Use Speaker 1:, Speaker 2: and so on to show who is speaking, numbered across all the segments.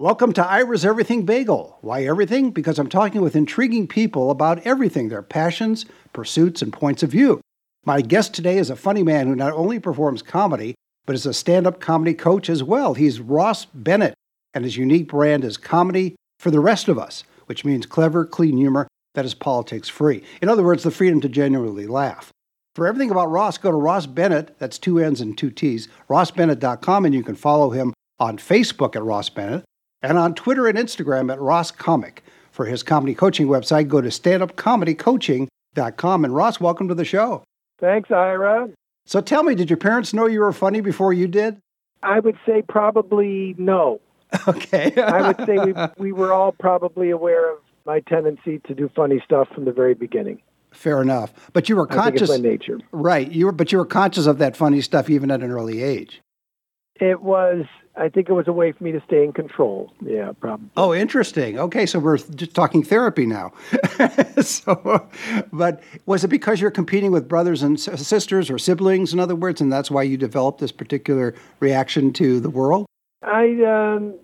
Speaker 1: Welcome to Ira's Everything Bagel. Why everything? Because I'm talking with intriguing people about everything their passions, pursuits, and points of view. My guest today is a funny man who not only performs comedy, but is a stand up comedy coach as well. He's Ross Bennett, and his unique brand is comedy for the rest of us, which means clever, clean humor that is politics free. In other words, the freedom to genuinely laugh. For everything about Ross, go to Ross Bennett, that's two N's and two T's, rossbennett.com, and you can follow him on Facebook at Ross Bennett and on Twitter and Instagram at Ross Comic. For his comedy coaching website, go to standupcomedycoaching.com. And Ross, welcome to the show.
Speaker 2: Thanks, Ira.
Speaker 1: So tell me, did your parents know you were funny before you did?
Speaker 2: I would say probably no.
Speaker 1: Okay.
Speaker 2: I would say we, we were all probably aware of my tendency to do funny stuff from the very beginning.
Speaker 1: Fair enough. But you were
Speaker 2: I
Speaker 1: conscious.
Speaker 2: my nature.
Speaker 1: Right. You were, but you were conscious of that funny stuff even at an early age.
Speaker 2: It was, I think it was a way for me to stay in control. Yeah, probably.
Speaker 1: Oh, interesting. Okay, so we're just talking therapy now. so, but was it because you're competing with brothers and sisters or siblings, in other words, and that's why you developed this particular reaction to the world?
Speaker 2: I, um,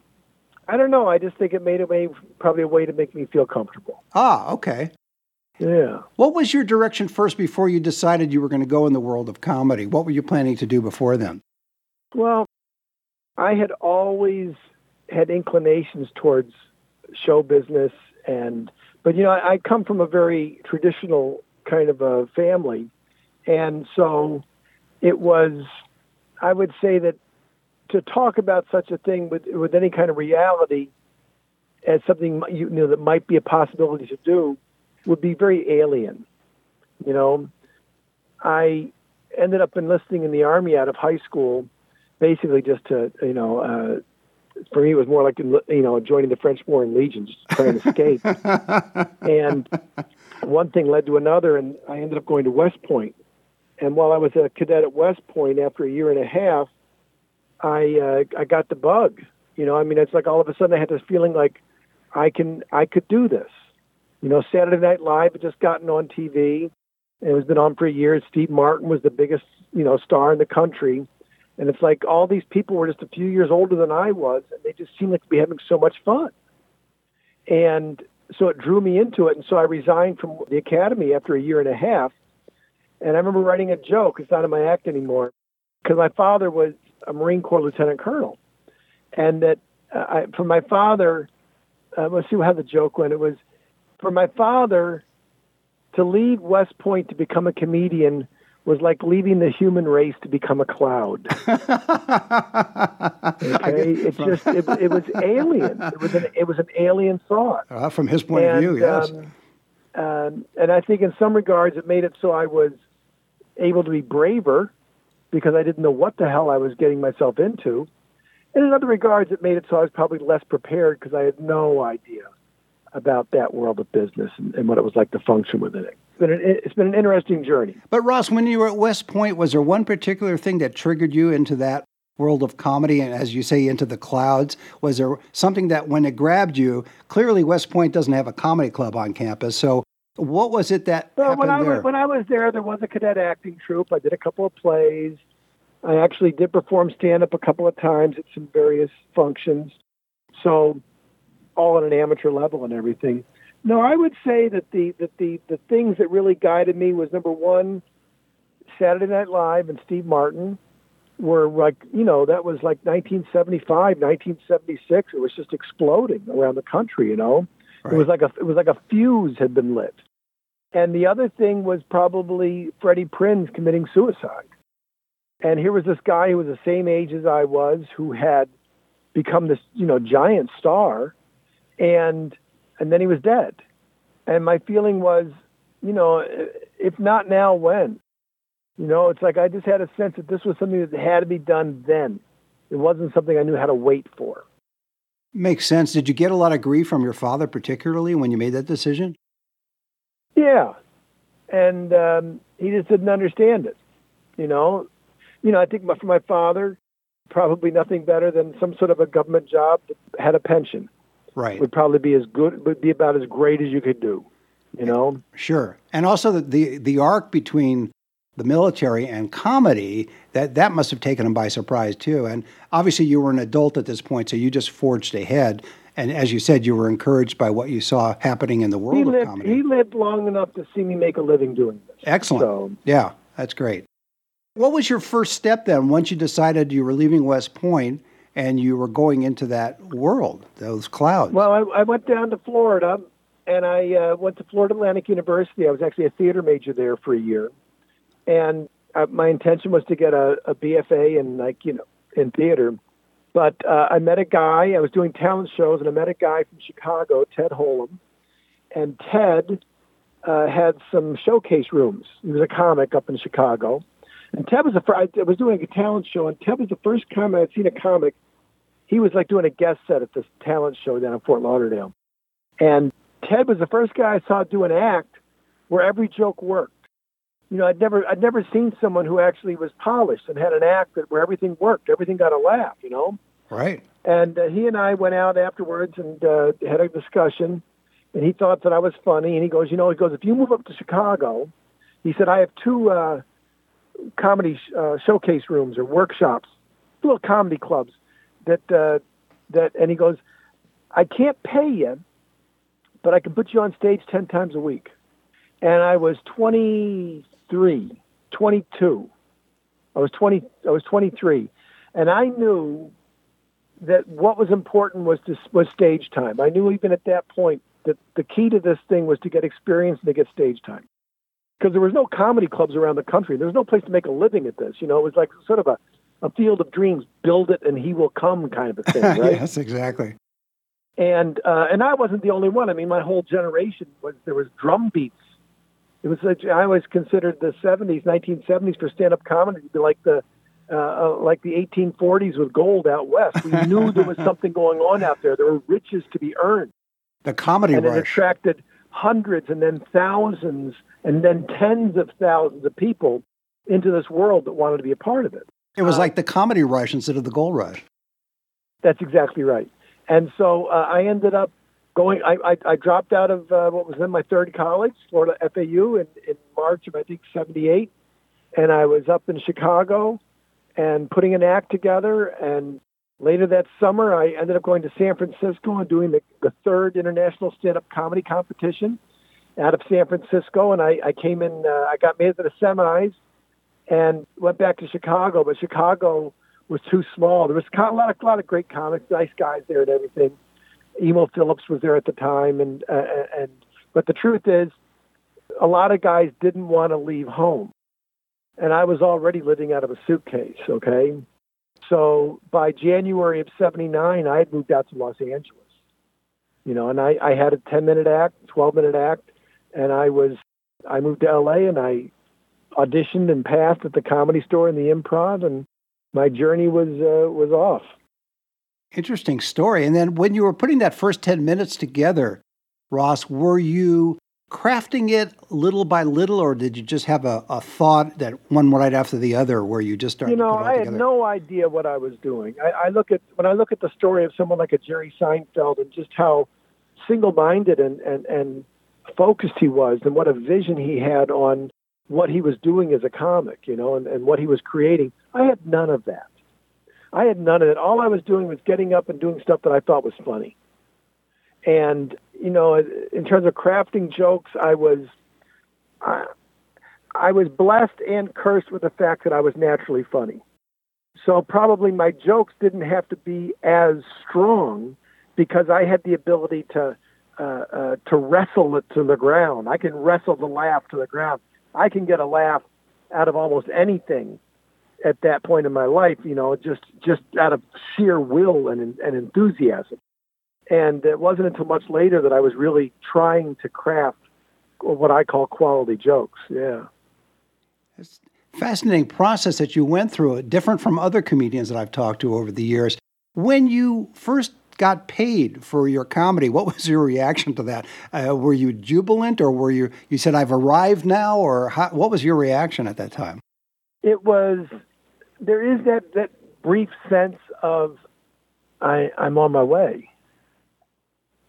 Speaker 2: I don't know. I just think it made a way, probably a way to make me feel comfortable.
Speaker 1: Ah, okay.
Speaker 2: Yeah.
Speaker 1: What was your direction first before you decided you were going to go in the world of comedy? What were you planning to do before then?
Speaker 2: Well, I had always had inclinations towards show business and but you know I, I come from a very traditional kind of a family. And so it was I would say that to talk about such a thing with with any kind of reality as something you know that might be a possibility to do would be very alien you know. I ended up enlisting in the army out of high school basically just to you know uh for me it was more like you know joining the French Foreign Legion just trying to escape. And one thing led to another and I ended up going to West Point. And while I was a cadet at West Point after a year and a half I uh, I got the bug. You know I mean it's like all of a sudden I had this feeling like I can I could do this. You know Saturday Night Live had just gotten on TV and it was been on for a year Steve Martin was the biggest you know star in the country and it's like all these people were just a few years older than I was, and they just seemed like to be having so much fun. And so it drew me into it. And so I resigned from the academy after a year and a half. And I remember writing a joke. It's not in my act anymore because my father was a Marine Corps lieutenant colonel. And that uh, I, for my father, uh, let's see how the joke went. It was for my father to leave West Point to become a comedian was like leaving the human race to become a cloud. Okay, it just it, it was alien. It was an it was an alien thought.
Speaker 1: Uh, from his point
Speaker 2: and,
Speaker 1: of view, yes.
Speaker 2: Um, um, and I think in some regards it made it so I was able to be braver because I didn't know what the hell I was getting myself into. And in other regards, it made it so I was probably less prepared because I had no idea about that world of business and, and what it was like to function within it. It's been, an, it's been an interesting journey.
Speaker 1: But Ross, when you were at West Point, was there one particular thing that triggered you into that world of comedy and, as you say, into the clouds? Was there something that, when it grabbed you, clearly West Point doesn't have a comedy club on campus. So, what was it that
Speaker 2: Well,
Speaker 1: happened
Speaker 2: when I
Speaker 1: there?
Speaker 2: was when I was there, there was a cadet acting troupe. I did a couple of plays. I actually did perform stand up a couple of times at some various functions. So, all at an amateur level and everything. No, I would say that the that the the things that really guided me was number one, Saturday Night Live and Steve Martin were like you know that was like 1975, 1976. It was just exploding around the country. You know, it was like a it was like a fuse had been lit. And the other thing was probably Freddie Prinze committing suicide. And here was this guy who was the same age as I was, who had become this, you know, giant star, and and then he was dead. And my feeling was, you know, if not now, when? You know, it's like I just had a sense that this was something that had to be done then. It wasn't something I knew how to wait for.
Speaker 1: Makes sense. Did you get a lot of grief from your father, particularly when you made that decision?
Speaker 2: Yeah, and um, he just didn't understand it. You know, you know. I think my, for my father, probably nothing better than some sort of a government job that had a pension.
Speaker 1: Right.
Speaker 2: Would probably be as good. Would be about as great as you could do. You know.
Speaker 1: Sure. And also the the, the arc between the military and comedy, that that must have taken him by surprise too. And obviously, you were an adult at this point, so you just forged ahead. And as you said, you were encouraged by what you saw happening in the world
Speaker 2: he
Speaker 1: of
Speaker 2: lived,
Speaker 1: comedy.
Speaker 2: He lived long enough to see me make a living doing this.
Speaker 1: Excellent.
Speaker 2: So,
Speaker 1: yeah, that's great. What was your first step then once you decided you were leaving West Point and you were going into that world, those clouds?
Speaker 2: well, I, I went down to Florida, and I uh, went to Florida Atlantic University. I was actually a theater major there for a year, and uh, my intention was to get a, a BFA in like you know in theater. But uh, I met a guy. I was doing talent shows, and I met a guy from Chicago, Ted Holm, and Ted uh, had some showcase rooms. He was a comic up in Chicago, and Ted was the first. I was doing a talent show, and Ted was the first comic I'd seen a comic. He was like doing a guest set at this talent show down in Fort Lauderdale, and Ted was the first guy I saw do an act where every joke worked. You know, I'd never I'd never seen someone who actually was polished and had an act that where everything worked, everything got a laugh. You know.
Speaker 1: right.
Speaker 2: And uh, he and I went out afterwards and uh, had a discussion. And he thought that I was funny. And he goes, you know, he goes, if you move up to Chicago, he said, I have two uh, comedy uh, showcase rooms or workshops, little comedy clubs that uh, that. And he goes, I can't pay you, but I can put you on stage ten times a week. And I was 23, 22. I was 20. I was 23, and I knew that what was important was to, was stage time. I knew even at that point that the key to this thing was to get experience and to get stage time. Because there was no comedy clubs around the country. There was no place to make a living at this. You know, it was like sort of a, a field of dreams. Build it and he will come kind of a thing, right?
Speaker 1: yes, exactly.
Speaker 2: and uh, and I wasn't the only one. I mean, my whole generation was there was drum beats. It was like, I always considered the '70s, 1970s for stand-up comedy to be like the uh, uh, like the 1840s with gold out west. We knew there was something going on out there. There were riches to be earned,
Speaker 1: The comedy
Speaker 2: and it attracted hundreds and then thousands and then tens of thousands of people into this world that wanted to be a part of it.
Speaker 1: It was
Speaker 2: uh,
Speaker 1: like the comedy rush instead of the gold rush.
Speaker 2: That's exactly right. And so uh, I ended up going. I, I, I dropped out of uh, what was then my third college, Florida FAU, in, in March of I think '78, and I was up in Chicago and putting an act together. And later that summer, I ended up going to San Francisco and doing the, the third international stand-up comedy competition out of San Francisco. And I, I came in. Uh, I got made to the semis and went back to Chicago, but Chicago was too small. There was a lot of, a lot of great comics, nice guys there and everything. Emo Philips was there at the time, and uh, and but the truth is, a lot of guys didn't want to leave home, and I was already living out of a suitcase. Okay, so by January of '79, I had moved out to Los Angeles. You know, and I, I had a 10 minute act, 12 minute act, and I was I moved to LA and I auditioned and passed at the comedy store and the improv and my journey was uh, was off.
Speaker 1: Interesting story. And then when you were putting that first 10 minutes together, Ross, were you crafting it little by little, or did you just have a, a thought that one right after the other where you just started
Speaker 2: You know,
Speaker 1: to put it all
Speaker 2: I had no idea what I was doing. I, I look at when I look at the story of someone like a Jerry Seinfeld and just how single-minded and, and, and focused he was, and what a vision he had on what he was doing as a comic, you know, and, and what he was creating. I had none of that. I had none of it. All I was doing was getting up and doing stuff that I thought was funny. And you know, in terms of crafting jokes, I was, I, I was blessed and cursed with the fact that I was naturally funny. So probably my jokes didn't have to be as strong because I had the ability to uh, uh, to wrestle it to the ground. I can wrestle the laugh to the ground. I can get a laugh out of almost anything at that point in my life. You know, just just out of sheer will and and enthusiasm. And it wasn't until much later that I was really trying to craft what I call quality jokes. Yeah.
Speaker 1: It's a fascinating process that you went through, different from other comedians that I've talked to over the years. When you first got paid for your comedy, what was your reaction to that? Uh, were you jubilant, or were you you said I've arrived now, or how, what was your reaction at that time?
Speaker 2: It was there is that that brief sense of I I'm on my way.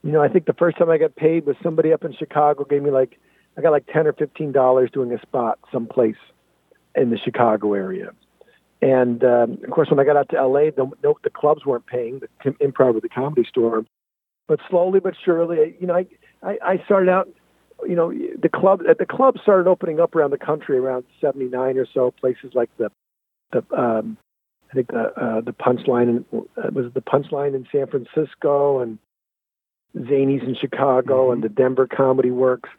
Speaker 2: You know, I think the first time I got paid was somebody up in Chicago gave me like I got like ten or fifteen dollars doing a spot someplace in the Chicago area. And um, of course, when I got out to LA, the, the, the clubs weren't paying the improv or the comedy store. But slowly but surely, you know, I, I, I started out, you know, the club the club started opening up around the country around '79 or so. Places like the, the um, I think the uh, the Punchline in, uh, was the Punchline in San Francisco and Zanies in Chicago mm-hmm. and the Denver Comedy Works.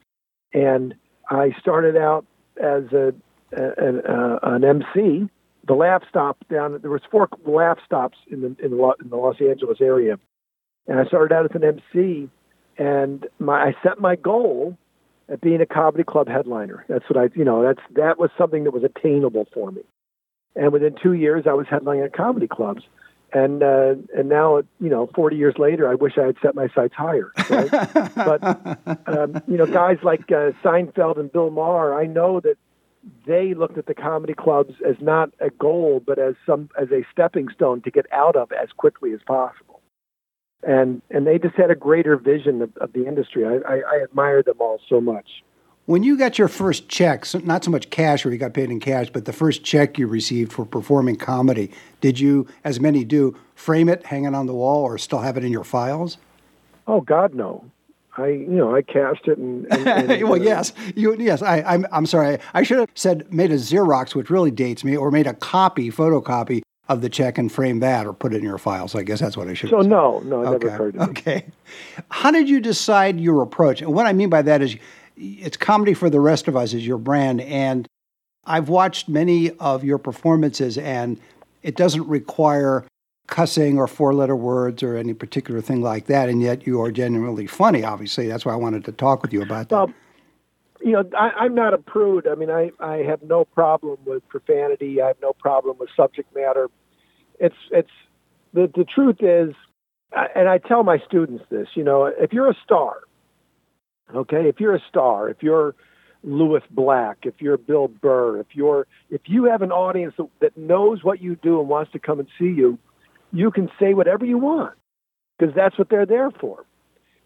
Speaker 2: And I started out as a, a an, uh, an MC. The Laugh Stop down there was four Laugh Stops in the in the, in the Los Angeles area, and I started out as an MC. And my I set my goal at being a comedy club headliner. That's what I you know that's that was something that was attainable for me. And within two years, I was headlining at comedy clubs and uh, and now you know 40 years later i wish i had set my sights higher right? but um, you know guys like uh, seinfeld and bill maher i know that they looked at the comedy clubs as not a goal but as some as a stepping stone to get out of as quickly as possible. And and they just had a greater vision of, of the industry. I, I, I admire them all so much
Speaker 1: when you got your first check, not so much cash or you got paid in cash, but the first check you received for performing comedy, did you, as many do, frame it, hang it on the wall, or still have it in your files?
Speaker 2: Oh God, no. I, you know, I cast it and. and, and
Speaker 1: well, uh, yes, you, yes. I, I'm, I'm sorry. I should have said made a Xerox, which really dates me, or made a copy, photocopy of the check and frame that, or put it in your file. So I guess that's what I should.
Speaker 2: So
Speaker 1: have said.
Speaker 2: no, no,
Speaker 1: okay.
Speaker 2: never occurred to
Speaker 1: me. Okay. How did you decide your approach? And what I mean by that is it's comedy for the rest of us is your brand. And i've watched many of your performances and it doesn't require cussing or four letter words or any particular thing like that. And yet you are genuinely funny obviously. That's why i wanted to talk with you about that.
Speaker 2: Well, you know I, am not a prude. I mean I, I have no problem with profanity. I have no problem with subject matter. It's it's the, the truth is and i tell my students this you know if you're a star Okay, if you're a star, if you're Lewis Black, if you're Bill Burr, if you're if you have an audience that, that knows what you do and wants to come and see you, you can say whatever you want because that's what they're there for.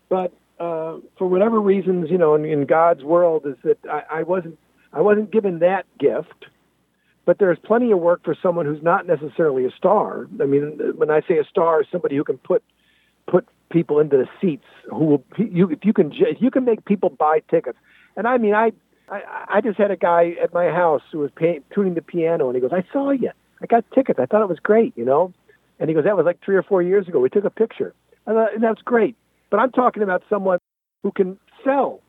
Speaker 2: But uh, for whatever reasons, you know, in, in God's world, is that I, I wasn't I wasn't given that gift. But there's plenty of work for someone who's not necessarily a star. I mean, when I say a star, somebody who can put put people into the seats who will you if you can if you can make people buy tickets. And i mean i i, I just had a guy at my house who was pay, tuning the piano and he goes i saw you. I got tickets. I thought it was great you know? And he goes that was like three or four years ago. We took a picture. And, uh, and that's great. But i'm talking about someone who can sell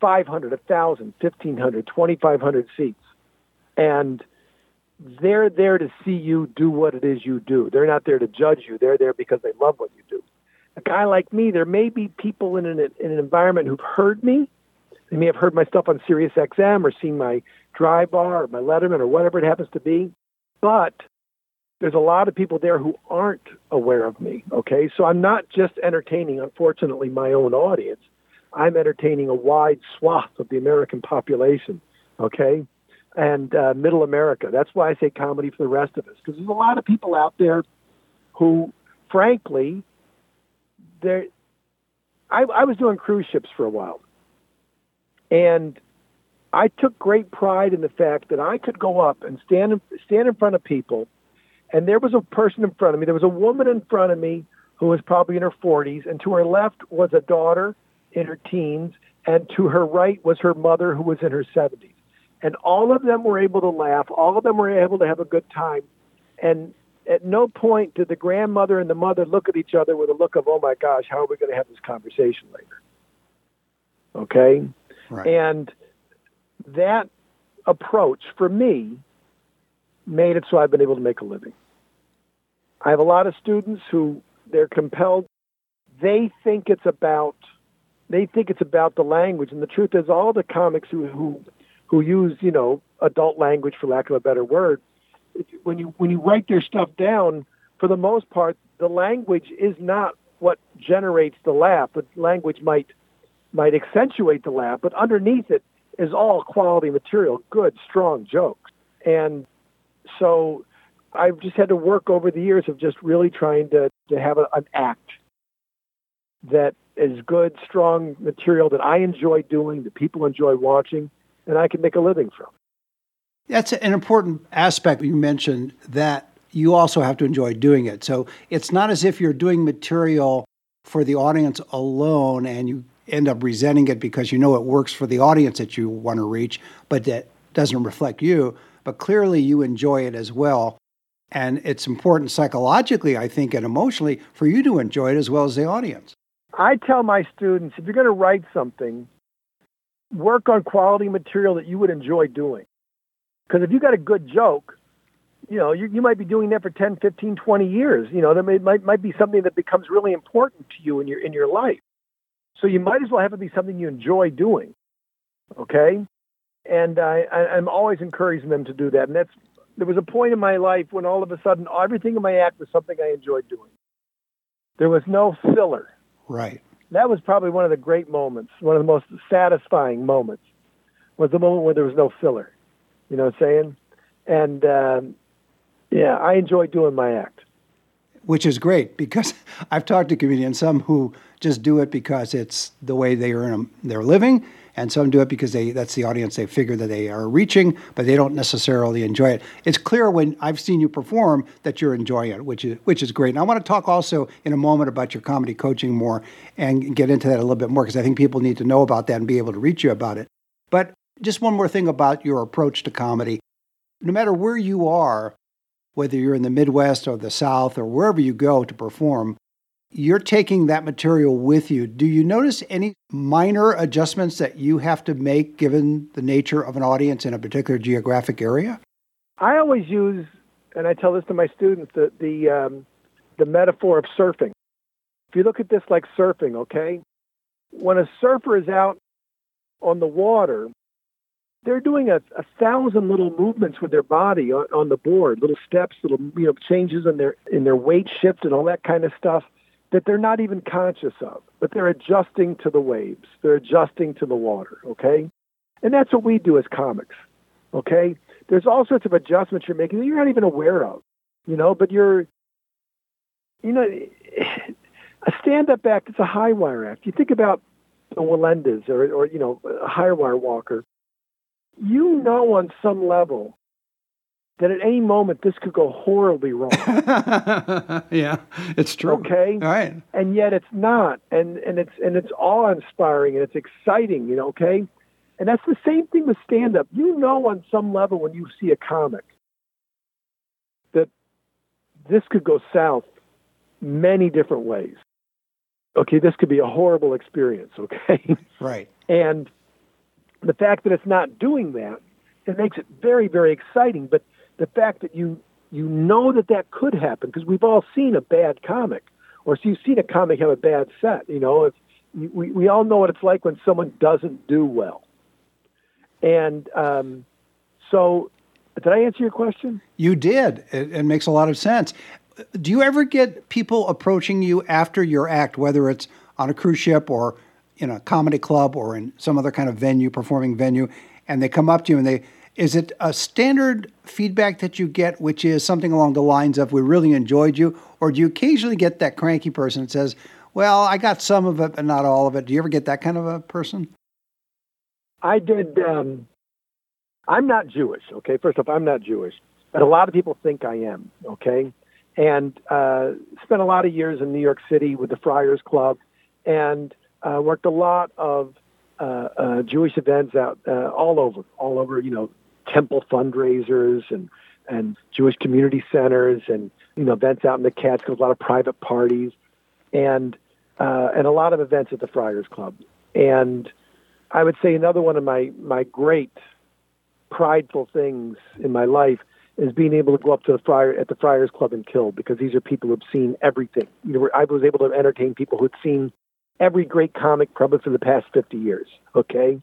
Speaker 2: 500 1000 1500 2500 seats. And they're there to see you do what it is you do. They're not there to judge you. They're there because they love what you do a guy like me, there may be people in an, in an environment who've heard me. They may have heard my stuff on Sirius XM or seen my dry bar or my Letterman or whatever it happens to be. But there's a lot of people there who aren't aware of me. Okay. So I'm not just entertaining, unfortunately, my own audience. I'm entertaining a wide swath of the American population. Okay. And uh, middle America. That's why I say comedy for the rest of us. Because there's a lot of people out there who, frankly, there, I, I was doing cruise ships for a while, and I took great pride in the fact that I could go up and stand in, stand in front of people, and there was a person in front of me. There was a woman in front of me who was probably in her 40s, and to her left was a daughter in her teens, and to her right was her mother who was in her 70s. And all of them were able to laugh. All of them were able to have a good time. And at no point did the grandmother and the mother look at each other with a look of, oh my gosh, how are we going to have this conversation later? Okay?
Speaker 1: Right.
Speaker 2: And that approach for me made it so I've been able to make a living. I have a lot of students who they're compelled, they think it's about they think it's about the language and the truth is all the comics who who who use, you know, adult language for lack of a better word, when you when you write their stuff down, for the most part, the language is not what generates the laugh. The language might might accentuate the laugh, but underneath it is all quality material, good, strong jokes. And so I've just had to work over the years of just really trying to, to have a, an act that is good, strong material that I enjoy doing, that people enjoy watching, and I can make a living from.
Speaker 1: That's an important aspect you mentioned that you also have to enjoy doing it. So it's not as if you're doing material for the audience alone and you end up resenting it because you know it works for the audience that you want to reach, but that doesn't reflect you. But clearly you enjoy it as well. And it's important psychologically, I think, and emotionally for you to enjoy it as well as the audience.
Speaker 2: I tell my students if you're going to write something, work on quality material that you would enjoy doing. Because if you got a good joke, you know, you, you might be doing that for 10, 15, 20 years. You know, that may, might, might be something that becomes really important to you in your, in your life. So you might as well have it be something you enjoy doing. Okay? And I, I, I'm always encouraging them to do that. And that's, there was a point in my life when all of a sudden everything in my act was something I enjoyed doing. There was no filler.
Speaker 1: Right.
Speaker 2: That was probably one of the great moments, one of the most satisfying moments, was the moment where there was no filler. You know what I'm saying? And um, yeah, I enjoy doing my act.
Speaker 1: Which is great because I've talked to comedians, some who just do it because it's the way they earn their living, and some do it because they that's the audience they figure that they are reaching, but they don't necessarily enjoy it. It's clear when I've seen you perform that you're enjoying it, which is which is great. And I want to talk also in a moment about your comedy coaching more and get into that a little bit more because I think people need to know about that and be able to reach you about it. But just one more thing about your approach to comedy. No matter where you are, whether you're in the Midwest or the South or wherever you go to perform, you're taking that material with you. Do you notice any minor adjustments that you have to make given the nature of an audience in a particular geographic area?
Speaker 2: I always use, and I tell this to my students, the the, um, the metaphor of surfing. If you look at this like surfing, okay, when a surfer is out on the water, they're doing a, a thousand little movements with their body on, on the board, little steps, little you know changes in their in their weight shift and all that kind of stuff that they're not even conscious of, but they're adjusting to the waves. They're adjusting to the water, okay? And that's what we do as comics, okay? There's all sorts of adjustments you're making that you're not even aware of, you know, but you're, you know, a stand-up act is a high wire act. You think about the Wallendas or, or, you know, a high wire walker you know on some level that at any moment this could go horribly wrong.
Speaker 1: yeah, it's true.
Speaker 2: Okay,
Speaker 1: all right,
Speaker 2: and yet it's not, and and it's and it's awe inspiring and it's exciting. You know, okay, and that's the same thing with stand up. You know, on some level when you see a comic that this could go south many different ways. Okay, this could be a horrible experience. Okay,
Speaker 1: right,
Speaker 2: and the fact that it's not doing that, it makes it very, very exciting. But the fact that you you know that that could happen because we've all seen a bad comic, or so you've seen a comic have a bad set. You know, if, we we all know what it's like when someone doesn't do well. And um, so, did I answer your question?
Speaker 1: You did. It, it makes a lot of sense. Do you ever get people approaching you after your act, whether it's on a cruise ship or in a comedy club or in some other kind of venue, performing venue, and they come up to you and they, is it a standard feedback that you get, which is something along the lines of, we really enjoyed you? Or do you occasionally get that cranky person that says, well, I got some of it, but not all of it? Do you ever get that kind of a person?
Speaker 2: I did. Um, I'm not Jewish, okay? First off, I'm not Jewish, but a lot of people think I am, okay? And uh, spent a lot of years in New York City with the Friars Club, and uh, worked a lot of uh, uh, Jewish events out uh, all over, all over, you know, temple fundraisers and and Jewish community centers and you know events out in the Catskills, a lot of private parties, and uh, and a lot of events at the Friars Club. And I would say another one of my my great prideful things in my life is being able to go up to the friar at the Friars Club and kill because these are people who've seen everything. You know, I was able to entertain people who'd seen every great comic probably for the past 50 years, okay?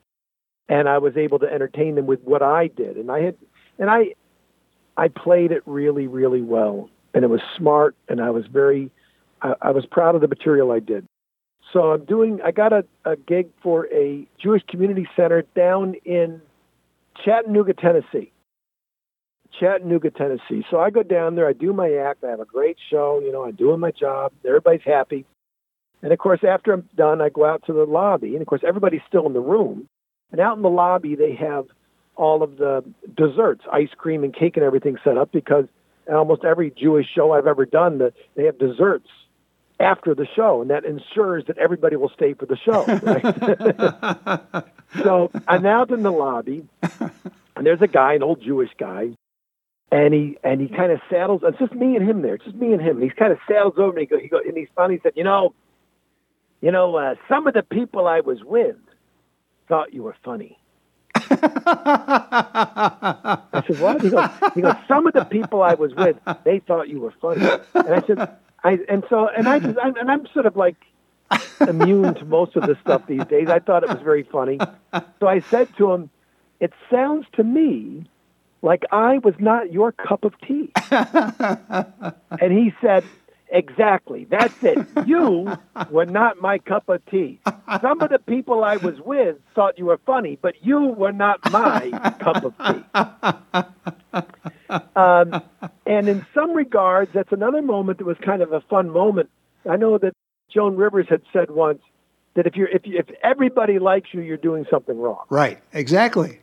Speaker 2: And I was able to entertain them with what I did. And I had, and I, I played it really, really well. And it was smart and I was very, I, I was proud of the material I did. So I'm doing, I got a, a gig for a Jewish community center down in Chattanooga, Tennessee. Chattanooga, Tennessee. So I go down there, I do my act, I have a great show, you know, I'm doing my job, everybody's happy. And of course, after I'm done, I go out to the lobby, and of course, everybody's still in the room. And out in the lobby, they have all of the desserts, ice cream and cake and everything set up because in almost every Jewish show I've ever done, that they have desserts after the show, and that ensures that everybody will stay for the show. Right? so I'm out in the lobby, and there's a guy, an old Jewish guy, and he and he kind of saddles. It's just me and him there, It's just me and him. And he kind of saddles over me. He go, he go, and he's funny. He said, "You know, you know, uh, some of the people I was with thought you were funny." I said, "What?" He goes, "He goes, some of the people I was with, they thought you were funny." And I said, "I," and so, and I just, I'm, and I'm sort of like immune to most of this stuff these days. I thought it was very funny, so I said to him, "It sounds to me." like I was not your cup of tea. and he said, Exactly. That's it. You were not my cup of tea. Some of the people I was with thought you were funny, but you were not my cup of tea. Um, and in some regards, that's another moment that was kind of a fun moment. I know that Joan Rivers had said once that if you're if you, if everybody likes you, you're doing something wrong.
Speaker 1: Right. Exactly.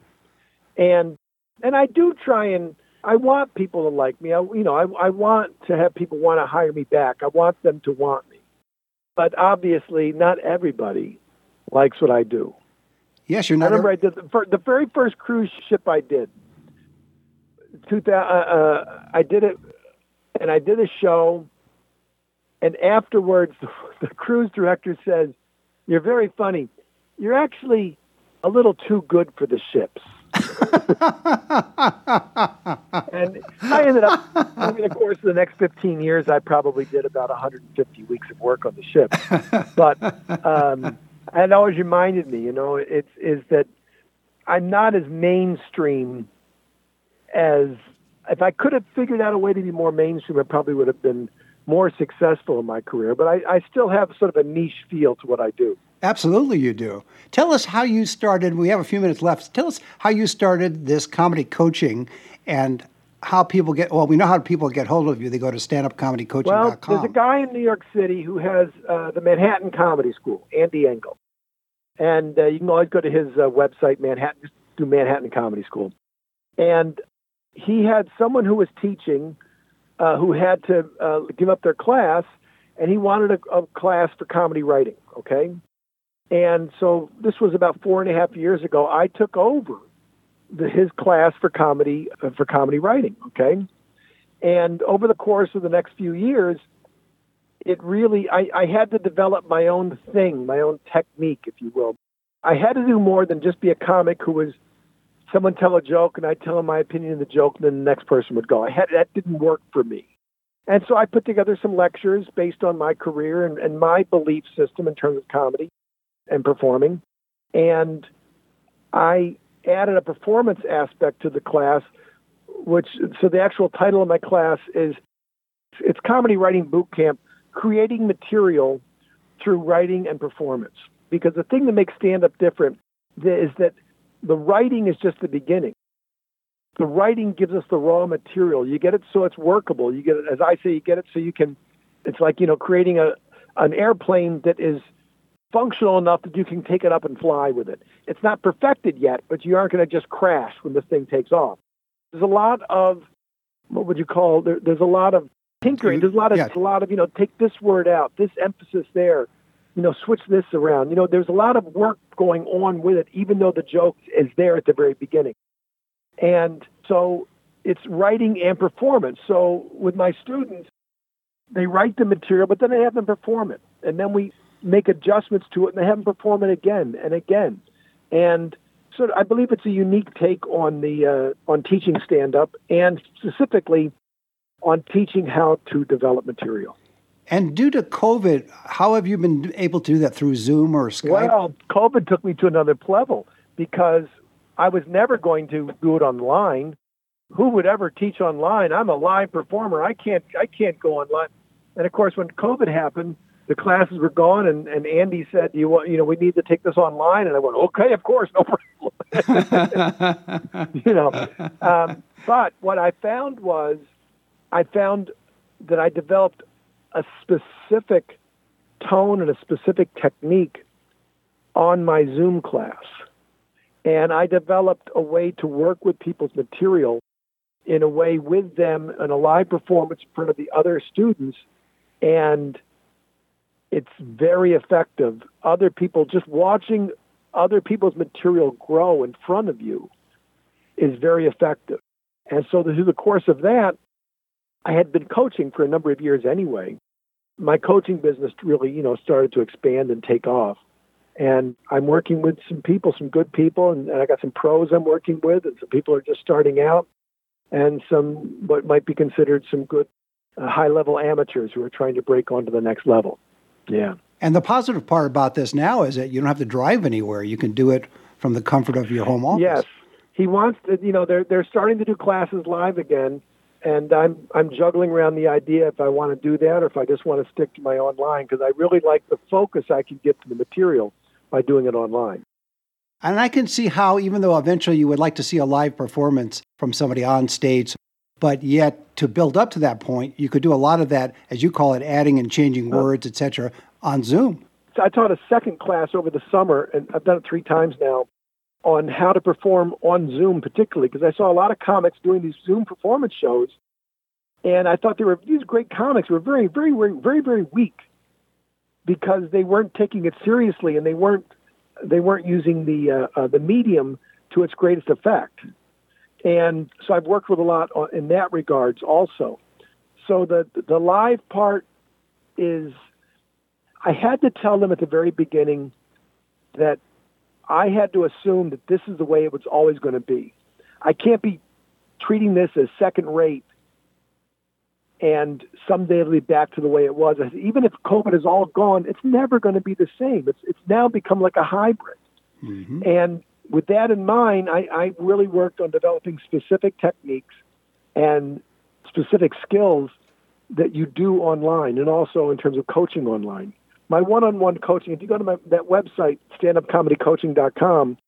Speaker 2: And and I do try and I want people to like me. I, you know, I, I want to have people want to hire me back. I want them to want me. But obviously, not everybody likes what I do.
Speaker 1: Yes, you're not.
Speaker 2: I remember I did the, the very first cruise ship I did. 2000, uh, uh, I did it, and I did a show, and afterwards, the, the cruise director says, "You're very funny. You're actually a little too good for the ships." and I ended up, over the course of the next 15 years, I probably did about 150 weeks of work on the ship. But um, it always reminded me, you know, it's is that I'm not as mainstream as if I could have figured out a way to be more mainstream, I probably would have been more successful in my career. But I, I still have sort of a niche feel to what I do.
Speaker 1: Absolutely, you do. Tell us how you started. We have a few minutes left. Tell us how you started this comedy coaching and how people get. Well, we know how people get hold of you. They go to standupcomedycoaching.com.
Speaker 2: Well, there's a guy in New York City who has uh, the Manhattan Comedy School, Andy Engel, and uh, you can always go to his uh, website, Manhattan, just do Manhattan Comedy School, and he had someone who was teaching uh, who had to uh, give up their class, and he wanted a, a class for comedy writing. Okay, and so this was about four and a half years ago. I took over the, his class for comedy uh, for comedy writing. Okay, and over the course of the next few years, it really I, I had to develop my own thing, my own technique, if you will. I had to do more than just be a comic who was someone tell a joke and I tell them my opinion of the joke, and then the next person would go. I had that didn't work for me. And so I put together some lectures based on my career and, and my belief system in terms of comedy and performing. And I added a performance aspect to the class, which so the actual title of my class is it's comedy writing boot camp, creating material through writing and performance. Because the thing that makes stand up different is that the writing is just the beginning. The writing gives us the raw material. You get it so it's workable. You get it, as I say, you get it so you can. It's like you know creating a an airplane that is functional enough that you can take it up and fly with it. It's not perfected yet, but you aren't going to just crash when this thing takes off. There's a lot of what would you call there, there's a lot of tinkering. There's a lot of yeah. a lot of you know take this word out, this emphasis there, you know switch this around. You know there's a lot of work going on with it, even though the joke is there at the very beginning. And so it's writing and performance. So with my students, they write the material, but then they have them perform it, and then we make adjustments to it, and they have them perform it again and again. And so I believe it's a unique take on the uh, on teaching stand up, and specifically on teaching how to develop material.
Speaker 1: And due to COVID, how have you been able to do that through Zoom or Skype?
Speaker 2: Well, COVID took me to another level because I was never going to do it online. Who would ever teach online? I'm a live performer. I can't I can't go online. And of course, when COVID happened, the classes were gone, and, and Andy said, "Do "You want, you know, we need to take this online." And I went, "Okay, of course, no problem." you know, um, but what I found was, I found that I developed a specific tone and a specific technique on my Zoom class, And I developed a way to work with people's material in a way with them in a live performance in front of the other students. And it's very effective. Other people just watching other people's material grow in front of you is very effective. And so through the course of that, I had been coaching for a number of years anyway. My coaching business really, you know, started to expand and take off. And I'm working with some people, some good people, and, and I got some pros I'm working with, and some people are just starting out, and some what might be considered some good uh, high level amateurs who are trying to break onto the next level. Yeah.
Speaker 1: And the positive part about this now is that you don't have to drive anywhere. You can do it from the comfort of your home office.
Speaker 2: Yes. He wants to, you know, they're they're starting to do classes live again, and I'm I'm juggling around the idea if I want to do that or if I just want to stick to my online because I really like the focus I can get to the material by doing it online.
Speaker 1: And I can see how, even though eventually you would like to see a live performance from somebody on stage, but yet to build up to that point, you could do a lot of that, as you call it, adding and changing words, etc., on Zoom.
Speaker 2: I taught a second class over the summer, and I've done it three times now, on how to perform on Zoom, particularly because I saw a lot of comics doing these Zoom performance shows, and I thought they were these great comics were very, very, very, very, very weak because they weren't taking it seriously and they weren't they weren't using the uh, uh, the medium to its greatest effect. And so I've worked with a lot in that regards also. So the the live part is I had to tell them at the very beginning that I had to assume that this is the way it was always going to be. I can't be treating this as second rate and someday it'll be back to the way it was. Even if COVID is all gone, it's never going to be the same. It's it's now become like a hybrid. Mm-hmm. And with that in mind, I, I really worked on developing specific techniques and specific skills that you do online and also in terms of coaching online. My one-on-one coaching, if you go to my, that website, standupcomedycoaching.com,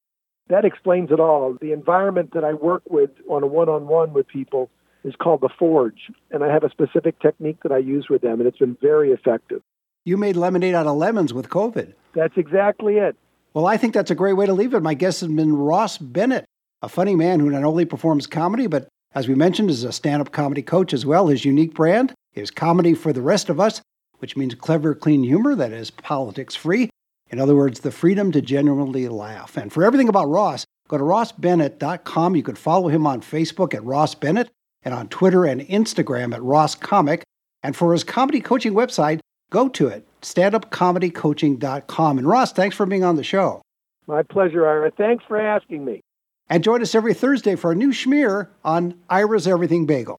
Speaker 2: that explains it all. The environment that I work with on a one-on-one with people is called the Forge, and I have a specific technique that I use with them, and it's been very effective.
Speaker 1: You made lemonade out of lemons with COVID.
Speaker 2: That's exactly it.
Speaker 1: Well, I think that's a great way to leave it. My guest has been Ross Bennett, a funny man who not only performs comedy, but as we mentioned, is a stand up comedy coach as well. His unique brand is Comedy for the Rest of Us, which means clever, clean humor that is politics free. In other words, the freedom to genuinely laugh. And for everything about Ross, go to rossbennett.com. You could follow him on Facebook at Ross Bennett and on Twitter and Instagram at Ross Comic. And for his comedy coaching website, go to it, standupcomedycoaching.com. And Ross, thanks for being on the show.
Speaker 2: My pleasure, Ira. Thanks for asking me.
Speaker 1: And join us every Thursday for a new schmear on Ira's Everything Bagel.